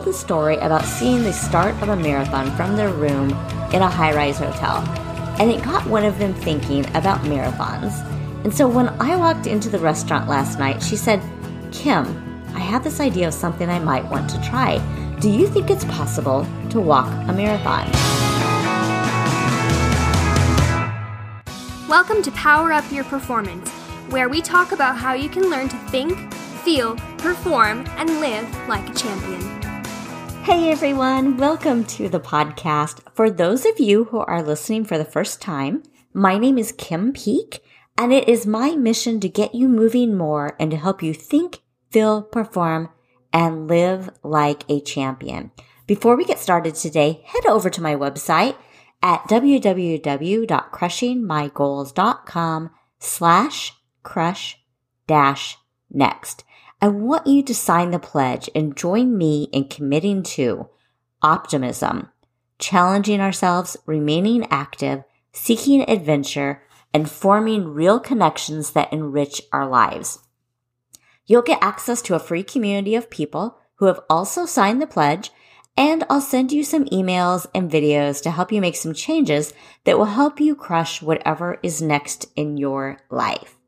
told the story about seeing the start of a marathon from their room in a high rise hotel. And it got one of them thinking about marathons. And so when I walked into the restaurant last night, she said, Kim, I have this idea of something I might want to try. Do you think it's possible to walk a marathon? Welcome to Power Up Your Performance, where we talk about how you can learn to think, feel, perform, and live like a champion. Hey everyone, welcome to the podcast. For those of you who are listening for the first time, my name is Kim Peek, and it is my mission to get you moving more and to help you think, feel, perform, and live like a champion. Before we get started today, head over to my website at www.crushingmygoals.com slash crush dash next. I want you to sign the pledge and join me in committing to optimism, challenging ourselves, remaining active, seeking adventure, and forming real connections that enrich our lives. You'll get access to a free community of people who have also signed the pledge and I'll send you some emails and videos to help you make some changes that will help you crush whatever is next in your life.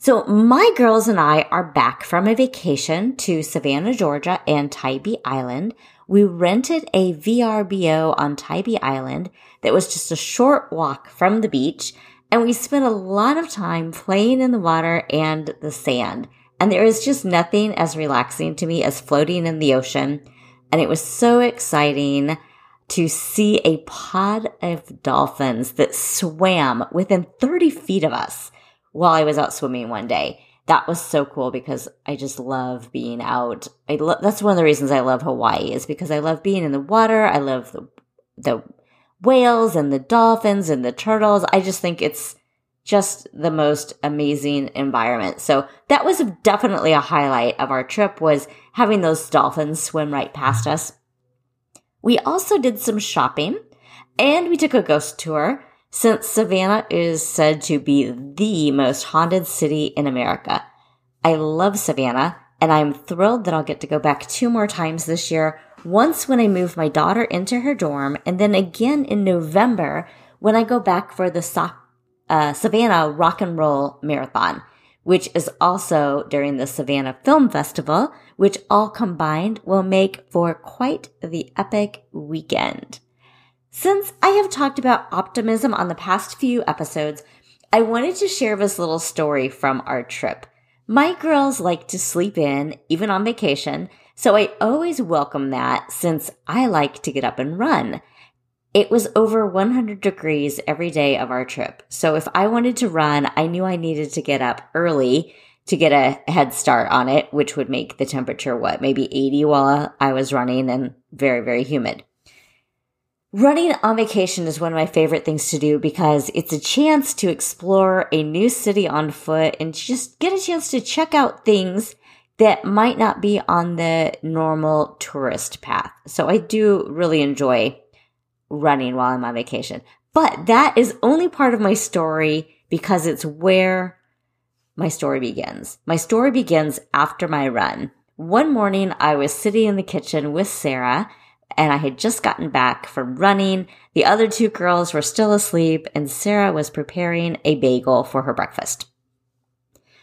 So my girls and I are back from a vacation to Savannah, Georgia and Tybee Island. We rented a VRBO on Tybee Island that was just a short walk from the beach and we spent a lot of time playing in the water and the sand. And there is just nothing as relaxing to me as floating in the ocean and it was so exciting to see a pod of dolphins that swam within 30 feet of us while I was out swimming one day. That was so cool because I just love being out. I lo- that's one of the reasons I love Hawaii is because I love being in the water. I love the, the whales and the dolphins and the turtles. I just think it's just the most amazing environment. So that was definitely a highlight of our trip was having those dolphins swim right past us. We also did some shopping and we took a ghost tour since Savannah is said to be the most haunted city in America. I love Savannah and I'm thrilled that I'll get to go back two more times this year. Once when I move my daughter into her dorm and then again in November when I go back for the soccer uh, Savannah Rock and Roll Marathon, which is also during the Savannah Film Festival, which all combined will make for quite the epic weekend. Since I have talked about optimism on the past few episodes, I wanted to share this little story from our trip. My girls like to sleep in, even on vacation, so I always welcome that since I like to get up and run. It was over 100 degrees every day of our trip. So if I wanted to run, I knew I needed to get up early to get a head start on it, which would make the temperature what, maybe 80 while I was running and very, very humid. Running on vacation is one of my favorite things to do because it's a chance to explore a new city on foot and just get a chance to check out things that might not be on the normal tourist path. So I do really enjoy running while I'm on vacation. But that is only part of my story because it's where my story begins. My story begins after my run. One morning I was sitting in the kitchen with Sarah and I had just gotten back from running. The other two girls were still asleep and Sarah was preparing a bagel for her breakfast.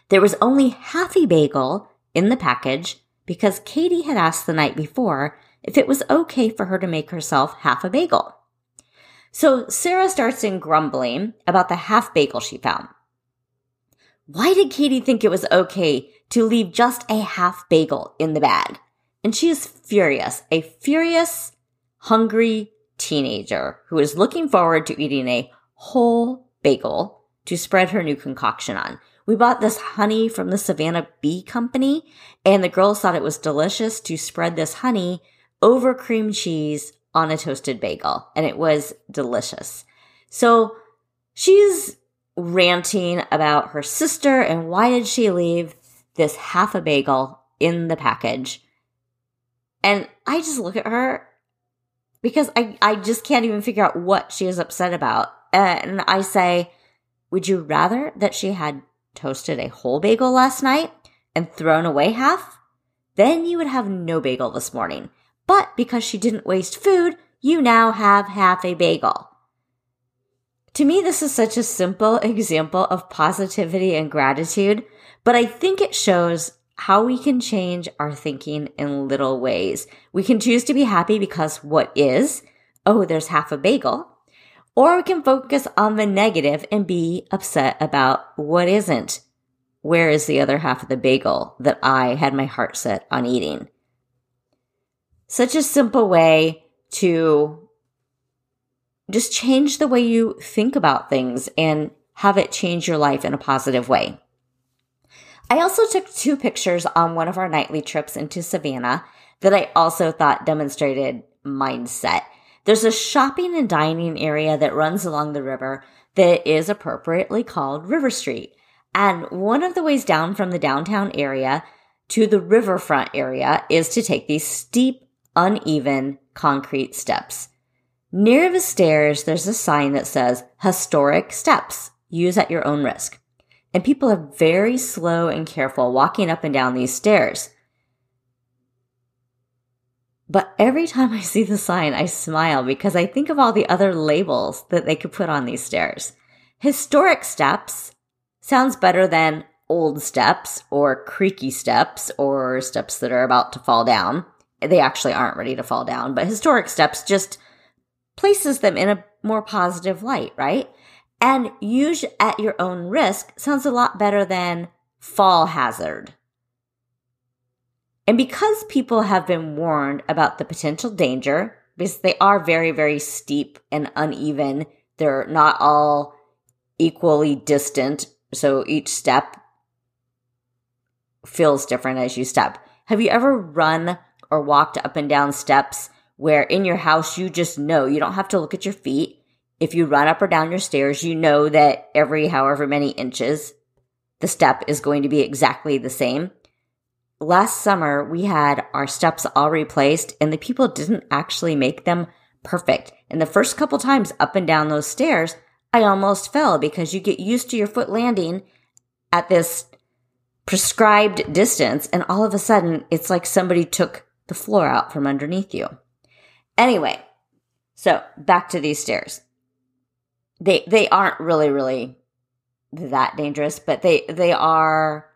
There was only half a bagel in the package because Katie had asked the night before if it was okay for her to make herself half a bagel. So Sarah starts in grumbling about the half bagel she found. Why did Katie think it was okay to leave just a half bagel in the bag? And she is furious, a furious, hungry teenager who is looking forward to eating a whole bagel to spread her new concoction on. We bought this honey from the Savannah Bee Company, and the girls thought it was delicious to spread this honey over cream cheese on a toasted bagel, and it was delicious. So she's ranting about her sister and why did she leave this half a bagel in the package. And I just look at her because I, I just can't even figure out what she is upset about. And I say, Would you rather that she had toasted a whole bagel last night and thrown away half? Then you would have no bagel this morning. But because she didn't waste food, you now have half a bagel. To me, this is such a simple example of positivity and gratitude, but I think it shows how we can change our thinking in little ways. We can choose to be happy because what is, oh, there's half a bagel, or we can focus on the negative and be upset about what isn't. Where is the other half of the bagel that I had my heart set on eating? Such a simple way to just change the way you think about things and have it change your life in a positive way. I also took two pictures on one of our nightly trips into Savannah that I also thought demonstrated mindset. There's a shopping and dining area that runs along the river that is appropriately called River Street. And one of the ways down from the downtown area to the riverfront area is to take these steep, uneven concrete steps. Near the stairs, there's a sign that says historic steps. Use at your own risk. And people are very slow and careful walking up and down these stairs. But every time I see the sign, I smile because I think of all the other labels that they could put on these stairs. Historic steps sounds better than old steps or creaky steps or steps that are about to fall down. They actually aren't ready to fall down, but historic steps just places them in a more positive light, right? And use at your own risk sounds a lot better than fall hazard. And because people have been warned about the potential danger, because they are very, very steep and uneven, they're not all equally distant. So each step feels different as you step. Have you ever run or walked up and down steps where in your house you just know you don't have to look at your feet? If you run up or down your stairs, you know that every however many inches, the step is going to be exactly the same last summer we had our steps all replaced and the people didn't actually make them perfect. And the first couple times up and down those stairs, I almost fell because you get used to your foot landing at this prescribed distance and all of a sudden it's like somebody took the floor out from underneath you. Anyway, so back to these stairs. They they aren't really really that dangerous, but they they are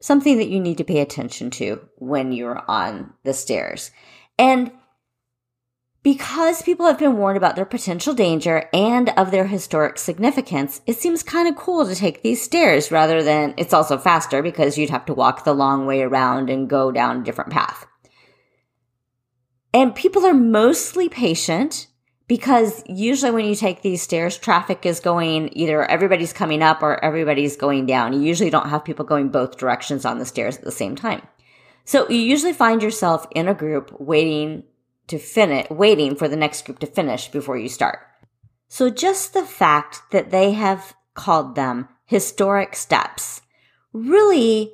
something that you need to pay attention to when you're on the stairs. And because people have been warned about their potential danger and of their historic significance, it seems kind of cool to take these stairs rather than it's also faster because you'd have to walk the long way around and go down a different path. And people are mostly patient because usually when you take these stairs, traffic is going either everybody's coming up or everybody's going down. You usually don't have people going both directions on the stairs at the same time. So you usually find yourself in a group waiting to finish, waiting for the next group to finish before you start. So just the fact that they have called them historic steps really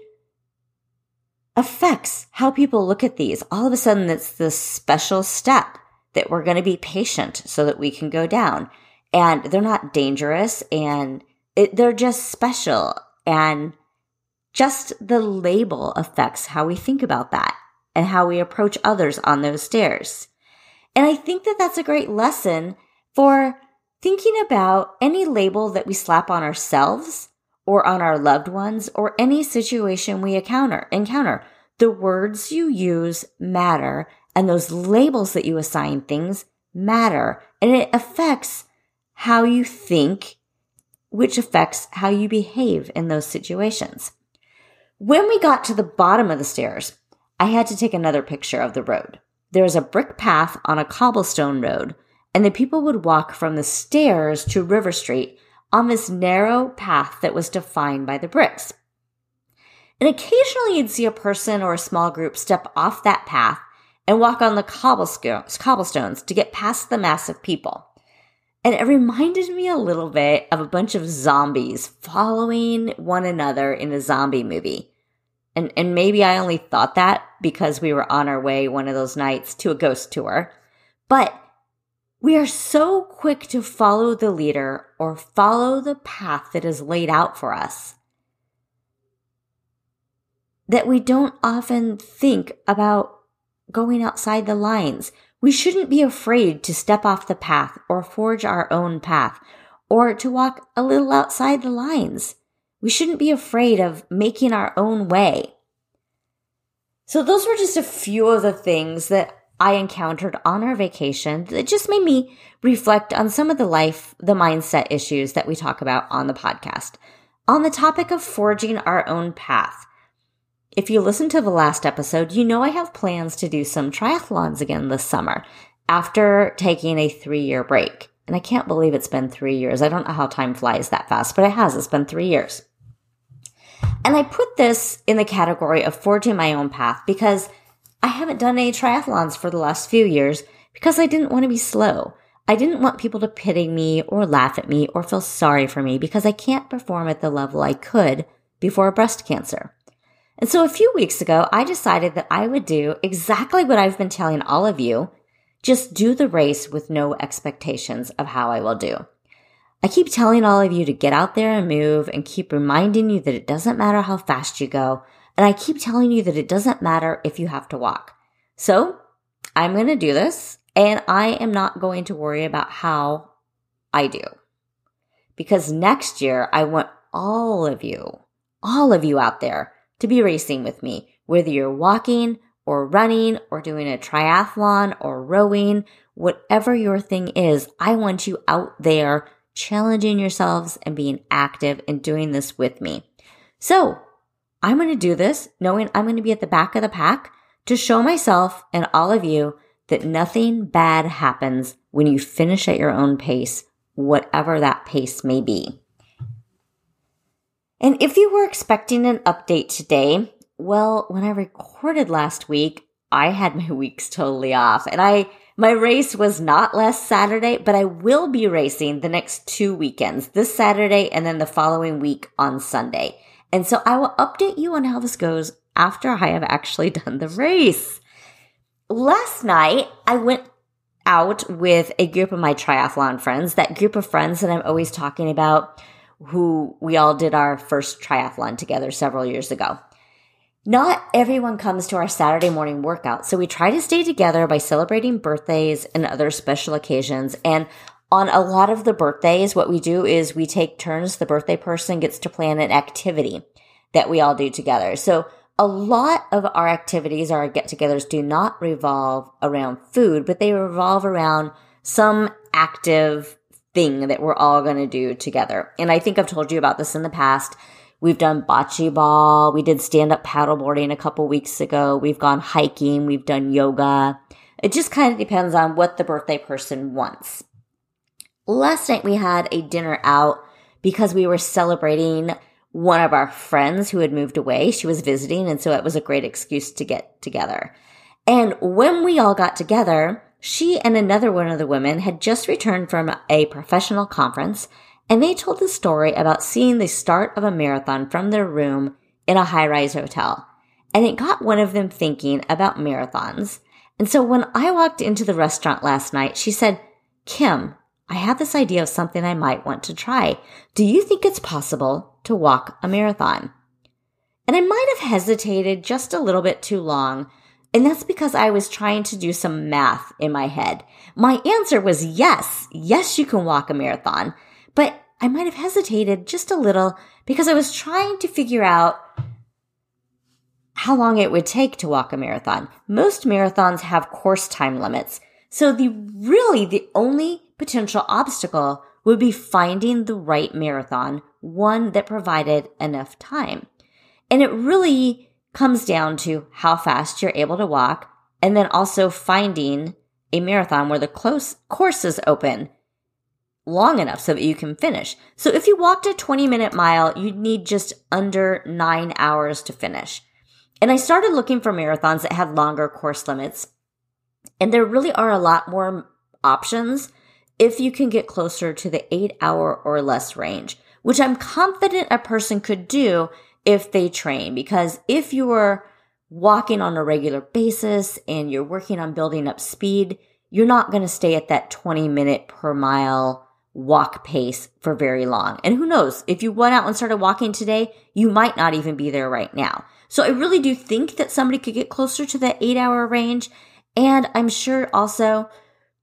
affects how people look at these. All of a sudden, it's this special step that we're going to be patient so that we can go down. And they're not dangerous and it, they're just special. And just the label affects how we think about that and how we approach others on those stairs. And I think that that's a great lesson for thinking about any label that we slap on ourselves or on our loved ones or any situation we encounter. Encounter. The words you use matter and those labels that you assign things matter and it affects how you think, which affects how you behave in those situations. When we got to the bottom of the stairs, I had to take another picture of the road. There was a brick path on a cobblestone road, and the people would walk from the stairs to River Street on this narrow path that was defined by the bricks. And occasionally you'd see a person or a small group step off that path and walk on the cobblestones to get past the mass of people. And it reminded me a little bit of a bunch of zombies following one another in a zombie movie. And, and maybe I only thought that because we were on our way one of those nights to a ghost tour. But we are so quick to follow the leader or follow the path that is laid out for us that we don't often think about going outside the lines. We shouldn't be afraid to step off the path or forge our own path or to walk a little outside the lines. We shouldn't be afraid of making our own way. So those were just a few of the things that I encountered on our vacation that just made me reflect on some of the life, the mindset issues that we talk about on the podcast. On the topic of forging our own path. If you listen to the last episode, you know I have plans to do some triathlons again this summer after taking a three year break. And I can't believe it's been three years. I don't know how time flies that fast, but it has. It's been three years. And I put this in the category of forging my own path because I haven't done any triathlons for the last few years because I didn't want to be slow. I didn't want people to pity me or laugh at me or feel sorry for me because I can't perform at the level I could before breast cancer. And so a few weeks ago, I decided that I would do exactly what I've been telling all of you. Just do the race with no expectations of how I will do. I keep telling all of you to get out there and move and keep reminding you that it doesn't matter how fast you go. And I keep telling you that it doesn't matter if you have to walk. So I'm going to do this and I am not going to worry about how I do. Because next year I want all of you, all of you out there to be racing with me, whether you're walking or running or doing a triathlon or rowing, whatever your thing is, I want you out there challenging yourselves and being active and doing this with me. So I'm going to do this knowing I'm going to be at the back of the pack to show myself and all of you that nothing bad happens when you finish at your own pace, whatever that pace may be. And if you were expecting an update today, well, when I recorded last week, I had my weeks totally off and I my race was not last Saturday, but I will be racing the next two weekends, this Saturday and then the following week on Sunday. And so I will update you on how this goes after I have actually done the race. Last night, I went out with a group of my triathlon friends, that group of friends that I'm always talking about, who we all did our first triathlon together several years ago. Not everyone comes to our Saturday morning workout, so we try to stay together by celebrating birthdays and other special occasions. And on a lot of the birthdays, what we do is we take turns. The birthday person gets to plan an activity that we all do together. So a lot of our activities, our get togethers do not revolve around food, but they revolve around some active thing that we're all going to do together. And I think I've told you about this in the past. We've done bocce ball. We did stand up paddleboarding a couple weeks ago. We've gone hiking. We've done yoga. It just kind of depends on what the birthday person wants. Last night we had a dinner out because we were celebrating one of our friends who had moved away. She was visiting. And so it was a great excuse to get together. And when we all got together, she and another one of the women had just returned from a professional conference and they told the story about seeing the start of a marathon from their room in a high rise hotel. And it got one of them thinking about marathons. And so when I walked into the restaurant last night, she said, Kim, I have this idea of something I might want to try. Do you think it's possible to walk a marathon? And I might have hesitated just a little bit too long. And that's because I was trying to do some math in my head. My answer was yes. Yes, you can walk a marathon. But I might have hesitated just a little because I was trying to figure out how long it would take to walk a marathon. Most marathons have course time limits. So the really the only potential obstacle would be finding the right marathon, one that provided enough time. And it really comes down to how fast you're able to walk and then also finding a marathon where the close course is open long enough so that you can finish. So if you walked a 20 minute mile, you'd need just under nine hours to finish. And I started looking for marathons that had longer course limits. And there really are a lot more options if you can get closer to the eight hour or less range, which I'm confident a person could do if they train. Because if you are walking on a regular basis and you're working on building up speed, you're not going to stay at that 20 minute per mile walk pace for very long. And who knows, if you went out and started walking today, you might not even be there right now. So I really do think that somebody could get closer to that eight hour range. And I'm sure also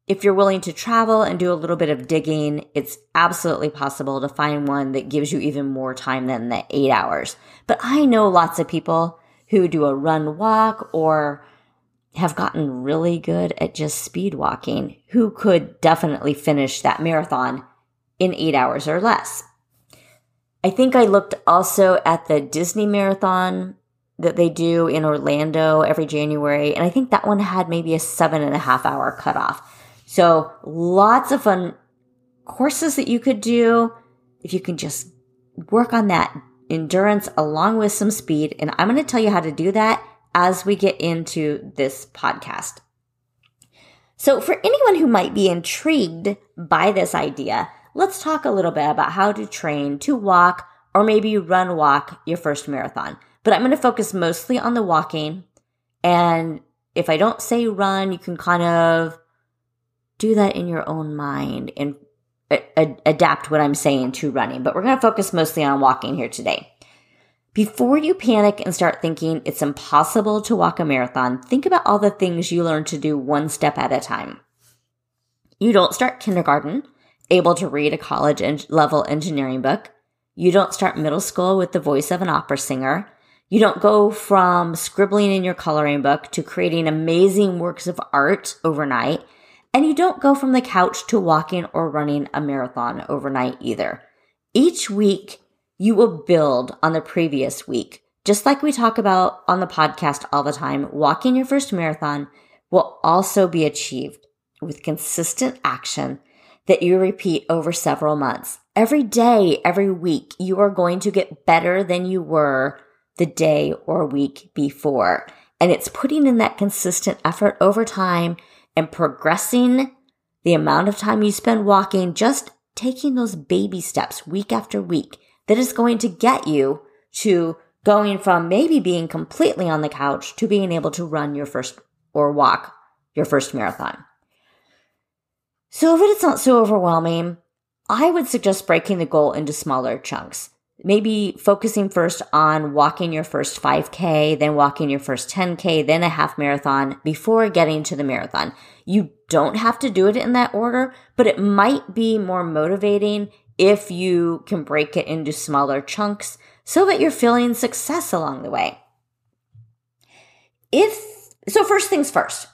if you're willing to travel and do a little bit of digging, it's absolutely possible to find one that gives you even more time than the eight hours. But I know lots of people who do a run walk or have gotten really good at just speed walking who could definitely finish that marathon in eight hours or less. I think I looked also at the Disney marathon that they do in Orlando every January, and I think that one had maybe a seven and a half hour cutoff. So lots of fun courses that you could do if you can just work on that endurance along with some speed. And I'm going to tell you how to do that as we get into this podcast. So for anyone who might be intrigued by this idea, let's talk a little bit about how to train to walk or maybe run walk your first marathon. But I'm going to focus mostly on the walking. And if I don't say run, you can kind of do that in your own mind and a- adapt what I'm saying to running. But we're going to focus mostly on walking here today. Before you panic and start thinking it's impossible to walk a marathon, think about all the things you learn to do one step at a time. You don't start kindergarten able to read a college level engineering book. You don't start middle school with the voice of an opera singer. You don't go from scribbling in your coloring book to creating amazing works of art overnight. And you don't go from the couch to walking or running a marathon overnight either. Each week, you will build on the previous week. Just like we talk about on the podcast all the time, walking your first marathon will also be achieved with consistent action that you repeat over several months. Every day, every week, you are going to get better than you were the day or week before. And it's putting in that consistent effort over time and progressing the amount of time you spend walking, just taking those baby steps week after week that is going to get you to going from maybe being completely on the couch to being able to run your first or walk your first marathon. So if it's not so overwhelming, I would suggest breaking the goal into smaller chunks maybe focusing first on walking your first 5K, then walking your first 10K, then a half marathon before getting to the marathon. You don't have to do it in that order, but it might be more motivating if you can break it into smaller chunks so that you're feeling success along the way. If, so first things first,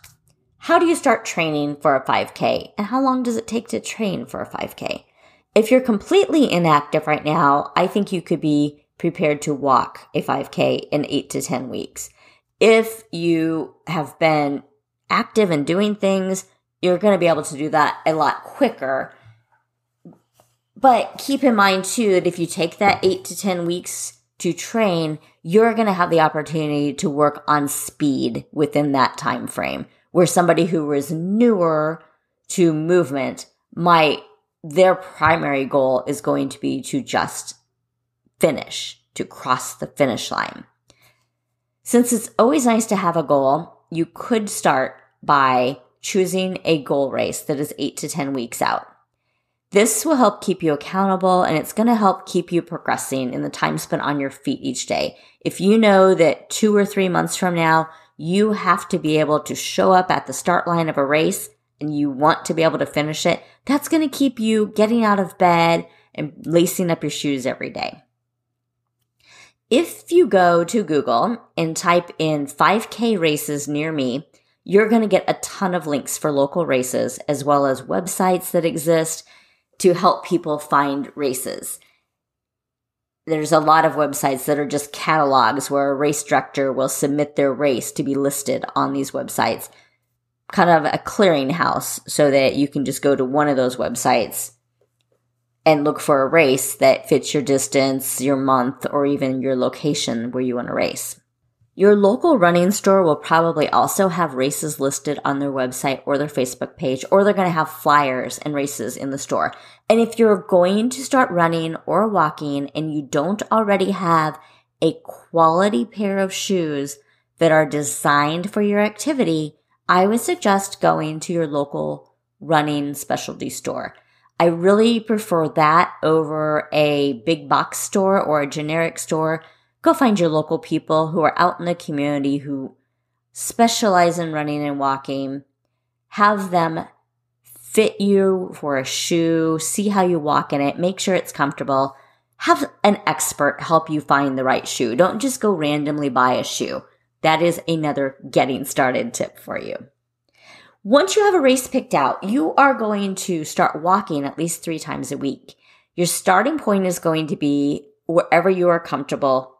how do you start training for a 5K and how long does it take to train for a 5K? If you're completely inactive right now, I think you could be prepared to walk a 5K in eight to 10 weeks. If you have been active and doing things, you're going to be able to do that a lot quicker. But keep in mind too that if you take that eight to 10 weeks to train, you're going to have the opportunity to work on speed within that time frame where somebody who was newer to movement might their primary goal is going to be to just finish, to cross the finish line. Since it's always nice to have a goal, you could start by choosing a goal race that is eight to 10 weeks out. This will help keep you accountable and it's going to help keep you progressing in the time spent on your feet each day. If you know that two or three months from now, you have to be able to show up at the start line of a race and you want to be able to finish it, that's going to keep you getting out of bed and lacing up your shoes every day. If you go to Google and type in 5K races near me, you're going to get a ton of links for local races as well as websites that exist to help people find races. There's a lot of websites that are just catalogs where a race director will submit their race to be listed on these websites kind of a clearinghouse so that you can just go to one of those websites and look for a race that fits your distance, your month, or even your location where you want to race. Your local running store will probably also have races listed on their website or their Facebook page, or they're going to have flyers and races in the store. And if you're going to start running or walking and you don't already have a quality pair of shoes that are designed for your activity, I would suggest going to your local running specialty store. I really prefer that over a big box store or a generic store. Go find your local people who are out in the community who specialize in running and walking. Have them fit you for a shoe, see how you walk in it, make sure it's comfortable. Have an expert help you find the right shoe. Don't just go randomly buy a shoe. That is another getting started tip for you. Once you have a race picked out, you are going to start walking at least three times a week. Your starting point is going to be wherever you are comfortable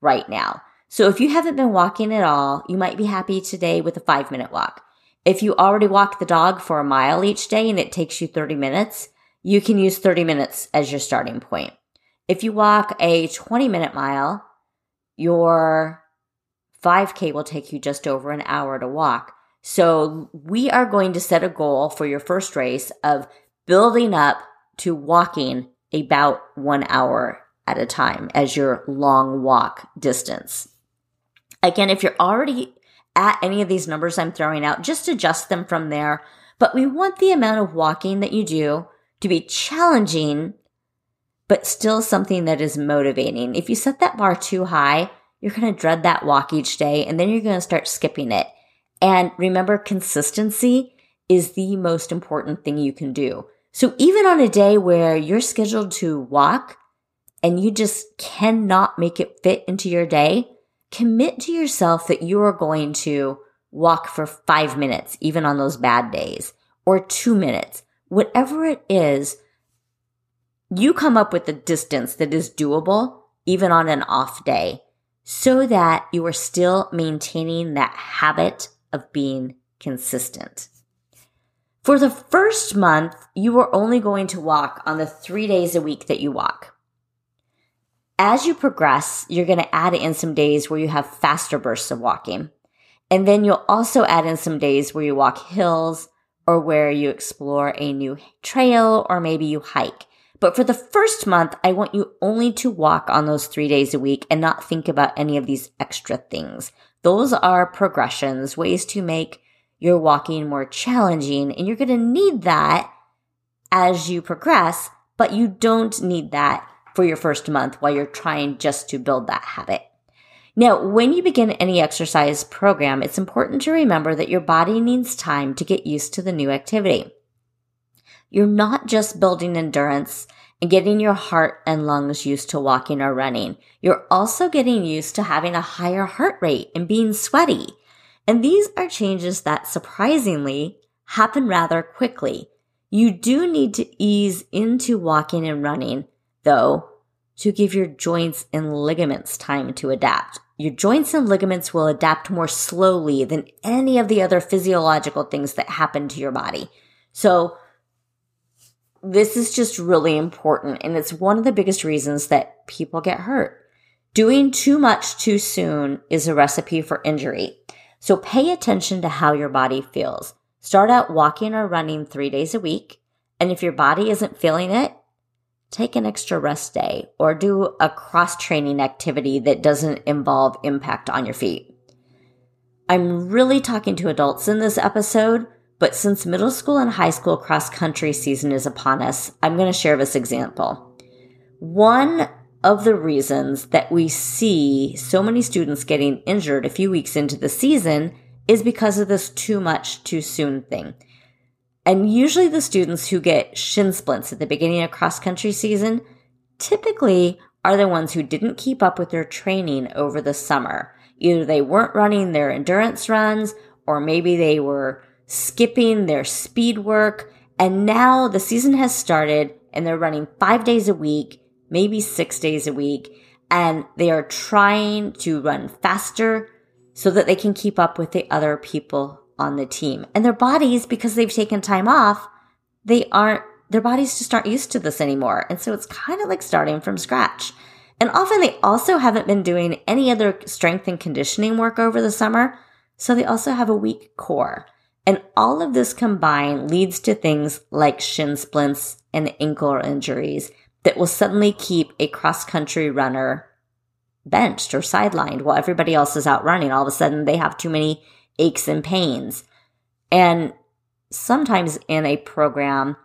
right now. So if you haven't been walking at all, you might be happy today with a five minute walk. If you already walk the dog for a mile each day and it takes you 30 minutes, you can use 30 minutes as your starting point. If you walk a 20 minute mile, your 5K will take you just over an hour to walk. So we are going to set a goal for your first race of building up to walking about one hour at a time as your long walk distance. Again, if you're already at any of these numbers I'm throwing out, just adjust them from there. But we want the amount of walking that you do to be challenging, but still something that is motivating. If you set that bar too high, you're going to dread that walk each day and then you're going to start skipping it. And remember, consistency is the most important thing you can do. So even on a day where you're scheduled to walk and you just cannot make it fit into your day, commit to yourself that you are going to walk for five minutes, even on those bad days, or two minutes, whatever it is. You come up with a distance that is doable, even on an off day, so that you are still maintaining that habit of being consistent. For the first month, you are only going to walk on the three days a week that you walk. As you progress, you're going to add in some days where you have faster bursts of walking. And then you'll also add in some days where you walk hills or where you explore a new trail or maybe you hike. But for the first month, I want you only to walk on those three days a week and not think about any of these extra things. Those are progressions, ways to make your walking more challenging. And you're going to need that as you progress, but you don't need that for your first month while you're trying just to build that habit. Now, when you begin any exercise program, it's important to remember that your body needs time to get used to the new activity. You're not just building endurance and getting your heart and lungs used to walking or running. You're also getting used to having a higher heart rate and being sweaty. And these are changes that surprisingly happen rather quickly. You do need to ease into walking and running though, to give your joints and ligaments time to adapt. Your joints and ligaments will adapt more slowly than any of the other physiological things that happen to your body. So, this is just really important, and it's one of the biggest reasons that people get hurt. Doing too much too soon is a recipe for injury. So, pay attention to how your body feels. Start out walking or running three days a week, and if your body isn't feeling it, take an extra rest day or do a cross training activity that doesn't involve impact on your feet. I'm really talking to adults in this episode, but since middle school and high school cross country season is upon us, I'm going to share this example. One of the reasons that we see so many students getting injured a few weeks into the season is because of this too much too soon thing. And usually the students who get shin splints at the beginning of cross country season typically are the ones who didn't keep up with their training over the summer. Either they weren't running their endurance runs or maybe they were skipping their speed work. And now the season has started and they're running five days a week, maybe six days a week, and they are trying to run faster so that they can keep up with the other people on the team. And their bodies, because they've taken time off, they aren't, their bodies just aren't used to this anymore. And so it's kind of like starting from scratch. And often they also haven't been doing any other strength and conditioning work over the summer. So they also have a weak core. And all of this combined leads to things like shin splints and ankle injuries that will suddenly keep a cross country runner benched or sidelined while everybody else is out running. All of a sudden they have too many aches and pains. And sometimes in a program,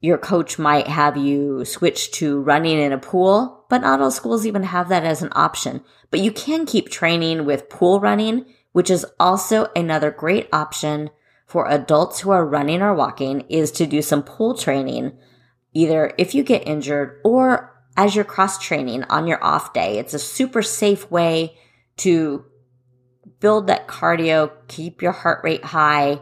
your coach might have you switch to running in a pool, but not all schools even have that as an option. But you can keep training with pool running, which is also another great option for adults who are running or walking is to do some pool training, either if you get injured or as you're cross training on your off day. It's a super safe way to build that cardio, keep your heart rate high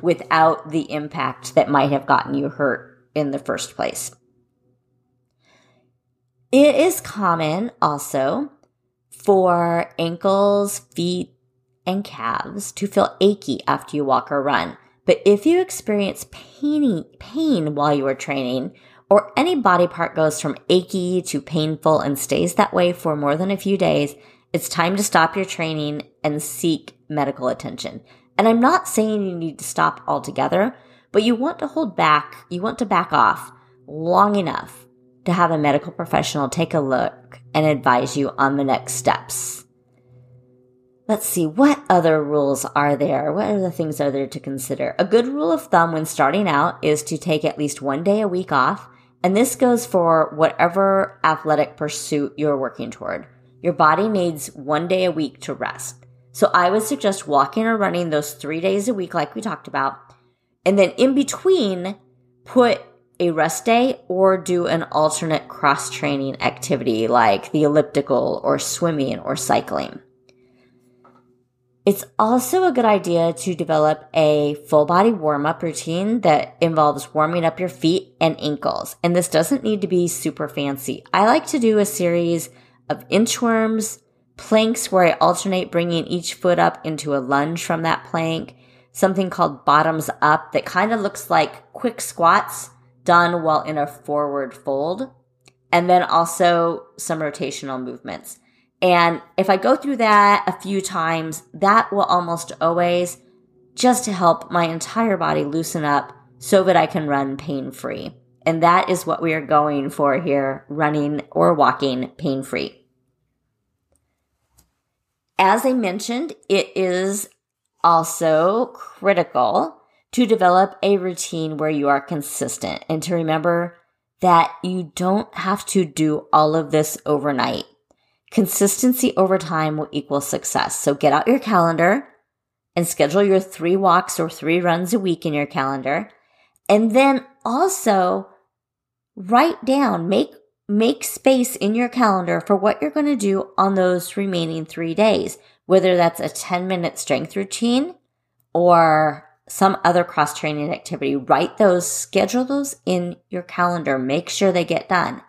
without the impact that might have gotten you hurt in the first place. It is common also for ankles, feet, and calves to feel achy after you walk or run. But if you experience pain, pain while you are training, or any body part goes from achy to painful and stays that way for more than a few days, it's time to stop your training and seek medical attention. And I'm not saying you need to stop altogether, but you want to hold back, you want to back off long enough to have a medical professional take a look and advise you on the next steps. Let's see, what other rules are there? What other things are there to consider? A good rule of thumb when starting out is to take at least one day a week off, and this goes for whatever athletic pursuit you're working toward. Your body needs one day a week to rest. So I would suggest walking or running those three days a week, like we talked about, and then in between, put a rest day or do an alternate cross training activity like the elliptical or swimming or cycling. It's also a good idea to develop a full body warm up routine that involves warming up your feet and ankles. And this doesn't need to be super fancy. I like to do a series of inchworms, planks where I alternate bringing each foot up into a lunge from that plank, something called bottoms up that kind of looks like quick squats done while in a forward fold, and then also some rotational movements. And if I go through that a few times, that will almost always just to help my entire body loosen up so that I can run pain free. And that is what we are going for here, running or walking pain free. As I mentioned, it is also critical to develop a routine where you are consistent and to remember that you don't have to do all of this overnight. Consistency over time will equal success. So get out your calendar and schedule your three walks or three runs a week in your calendar. And then also write down, make, make space in your calendar for what you're going to do on those remaining three days, whether that's a 10 minute strength routine or some other cross training activity. Write those, schedule those in your calendar. Make sure they get done.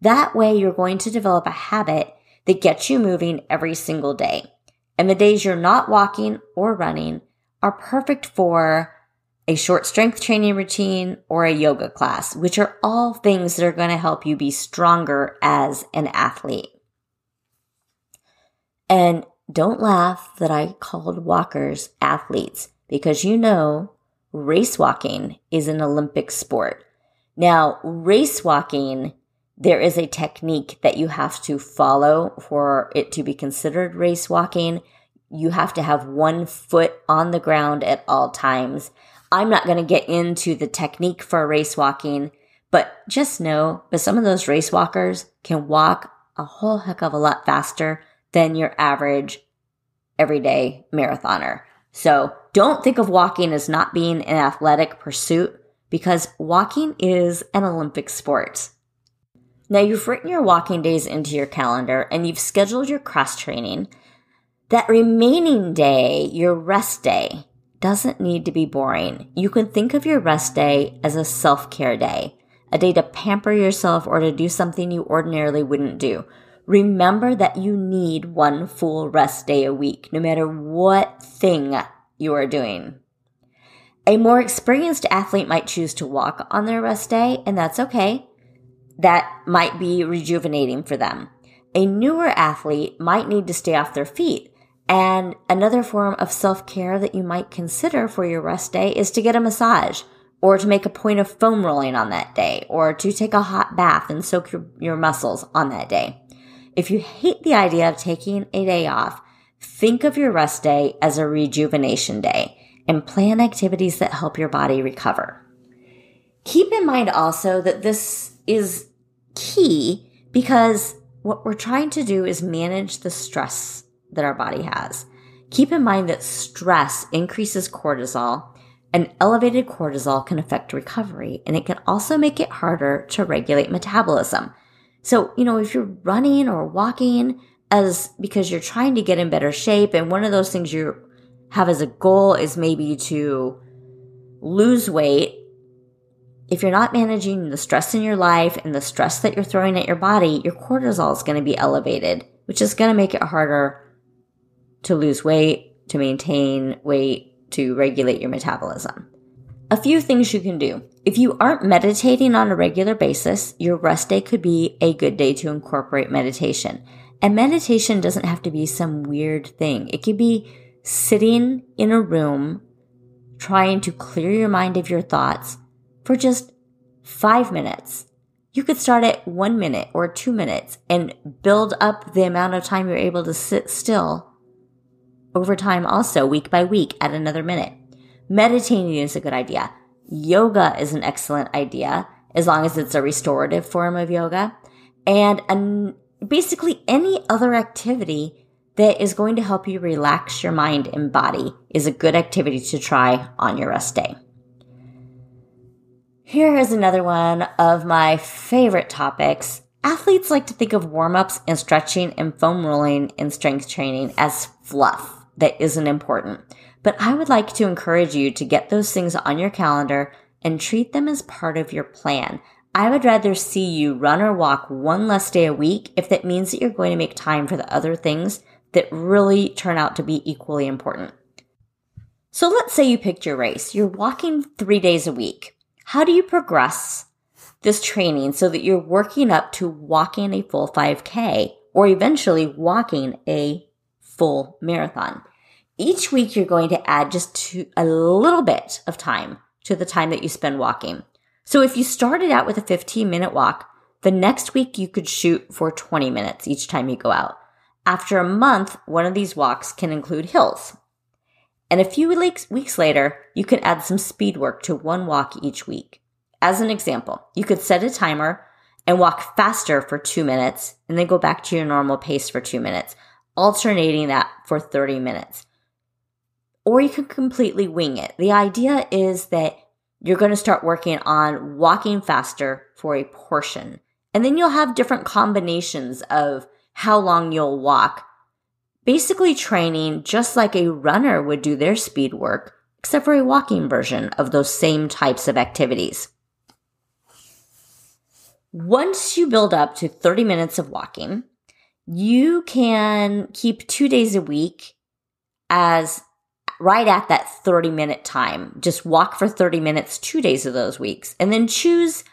That way you're going to develop a habit that gets you moving every single day. And the days you're not walking or running are perfect for a short strength training routine or a yoga class, which are all things that are going to help you be stronger as an athlete. And don't laugh that I called walkers athletes because you know race walking is an Olympic sport. Now, race walking there is a technique that you have to follow for it to be considered race walking. You have to have one foot on the ground at all times. I'm not going to get into the technique for race walking, but just know that some of those race walkers can walk a whole heck of a lot faster than your average everyday marathoner. So don't think of walking as not being an athletic pursuit because walking is an Olympic sport. Now you've written your walking days into your calendar and you've scheduled your cross training. That remaining day, your rest day, doesn't need to be boring. You can think of your rest day as a self care day, a day to pamper yourself or to do something you ordinarily wouldn't do. Remember that you need one full rest day a week, no matter what thing you are doing. A more experienced athlete might choose to walk on their rest day, and that's okay that might be rejuvenating for them. A newer athlete might need to stay off their feet. And another form of self care that you might consider for your rest day is to get a massage or to make a point of foam rolling on that day or to take a hot bath and soak your, your muscles on that day. If you hate the idea of taking a day off, think of your rest day as a rejuvenation day and plan activities that help your body recover. Keep in mind also that this is key because what we're trying to do is manage the stress that our body has. Keep in mind that stress increases cortisol and elevated cortisol can affect recovery and it can also make it harder to regulate metabolism. So, you know, if you're running or walking as because you're trying to get in better shape and one of those things you have as a goal is maybe to lose weight, if you're not managing the stress in your life and the stress that you're throwing at your body, your cortisol is going to be elevated, which is going to make it harder to lose weight, to maintain weight, to regulate your metabolism. A few things you can do. If you aren't meditating on a regular basis, your rest day could be a good day to incorporate meditation. And meditation doesn't have to be some weird thing. It could be sitting in a room trying to clear your mind of your thoughts for just five minutes. You could start at one minute or two minutes and build up the amount of time you're able to sit still over time also, week by week, at another minute. Meditating is a good idea. Yoga is an excellent idea, as long as it's a restorative form of yoga. And an, basically any other activity that is going to help you relax your mind and body is a good activity to try on your rest day. Here is another one of my favorite topics. Athletes like to think of warm ups and stretching and foam rolling in strength training as fluff that isn't important. But I would like to encourage you to get those things on your calendar and treat them as part of your plan. I would rather see you run or walk one less day a week if that means that you're going to make time for the other things that really turn out to be equally important. So let's say you picked your race. You're walking three days a week. How do you progress this training so that you're working up to walking a full 5K or eventually walking a full marathon? Each week you're going to add just to a little bit of time to the time that you spend walking. So if you started out with a 15 minute walk, the next week you could shoot for 20 minutes each time you go out. After a month, one of these walks can include hills. And a few weeks, later, you can add some speed work to one walk each week. As an example, you could set a timer and walk faster for two minutes and then go back to your normal pace for two minutes, alternating that for 30 minutes. Or you can completely wing it. The idea is that you're going to start working on walking faster for a portion. And then you'll have different combinations of how long you'll walk. Basically training just like a runner would do their speed work, except for a walking version of those same types of activities. Once you build up to 30 minutes of walking, you can keep two days a week as right at that 30 minute time. Just walk for 30 minutes, two days of those weeks, and then choose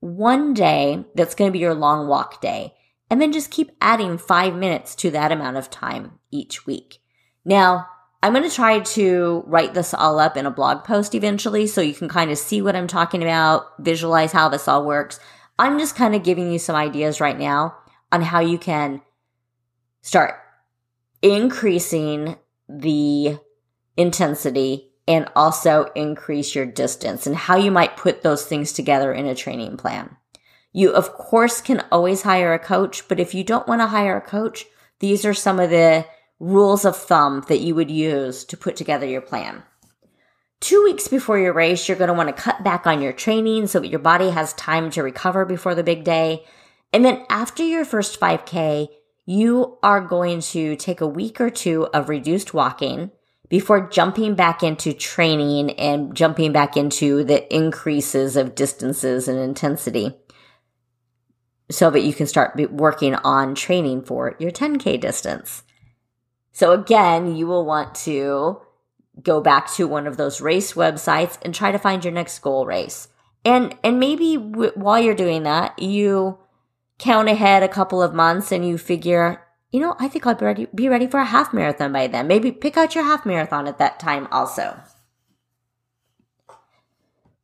one day that's going to be your long walk day and then just keep adding five minutes to that amount of time each week. Now, I'm going to try to write this all up in a blog post eventually so you can kind of see what I'm talking about, visualize how this all works. I'm just kind of giving you some ideas right now on how you can start increasing the intensity and also increase your distance and how you might put those things together in a training plan. You, of course, can always hire a coach, but if you don't want to hire a coach, these are some of the rules of thumb that you would use to put together your plan. Two weeks before your race, you're going to want to cut back on your training so that your body has time to recover before the big day. And then after your first 5K, you are going to take a week or two of reduced walking before jumping back into training and jumping back into the increases of distances and intensity so that you can start working on training for your 10K distance. So again, you will want to go back to one of those race websites and try to find your next goal race. And, and maybe w- while you're doing that, you count ahead a couple of months and you figure, you know, I think I'll be ready, be ready for a half marathon by then. Maybe pick out your half marathon at that time also.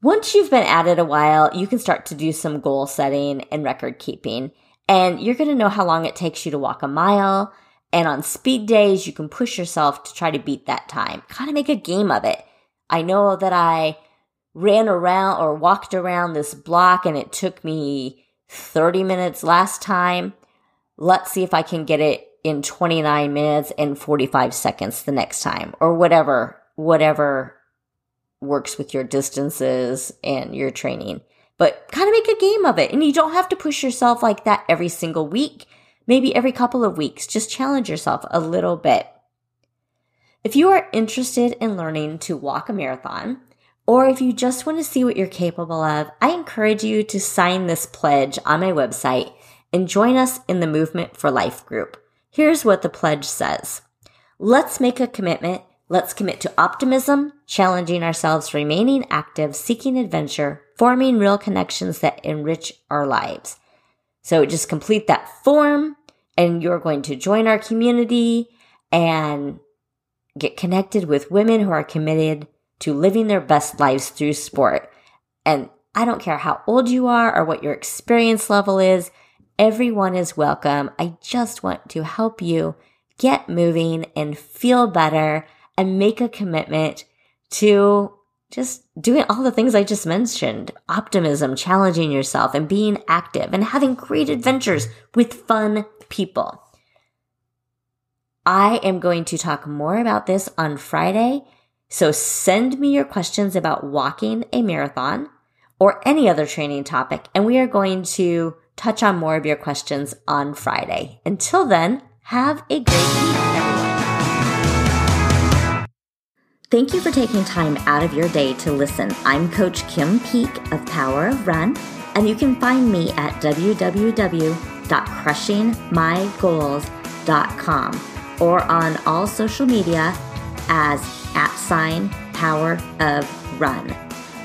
Once you've been at it a while, you can start to do some goal setting and record keeping. And you're going to know how long it takes you to walk a mile. And on speed days, you can push yourself to try to beat that time. Kind of make a game of it. I know that I ran around or walked around this block and it took me 30 minutes last time. Let's see if I can get it in 29 minutes and 45 seconds the next time or whatever, whatever works with your distances and your training. But kind of make a game of it. And you don't have to push yourself like that every single week. Maybe every couple of weeks. Just challenge yourself a little bit. If you are interested in learning to walk a marathon, or if you just want to see what you're capable of, I encourage you to sign this pledge on my website and join us in the Movement for Life group. Here's what the pledge says. Let's make a commitment. Let's commit to optimism, challenging ourselves, remaining active, seeking adventure, forming real connections that enrich our lives. So just complete that form and you're going to join our community and get connected with women who are committed to living their best lives through sport. And I don't care how old you are or what your experience level is, everyone is welcome. I just want to help you get moving and feel better and make a commitment to just doing all the things I just mentioned optimism, challenging yourself, and being active and having great adventures with fun people. I am going to talk more about this on Friday so send me your questions about walking a marathon or any other training topic, and we are going to touch on more of your questions on Friday. Until then, have a great week, Thank you for taking time out of your day to listen. I'm Coach Kim Peek of Power of Run, and you can find me at www.crushingmygoals.com or on all social media as at sign power of run.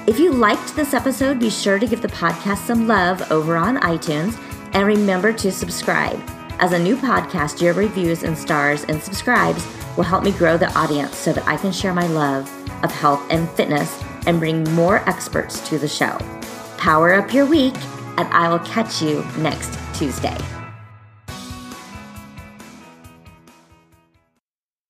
If you liked this episode, be sure to give the podcast some love over on iTunes and remember to subscribe. As a new podcast, your reviews and stars and subscribes will help me grow the audience so that I can share my love of health and fitness and bring more experts to the show. Power up your week, and I will catch you next Tuesday.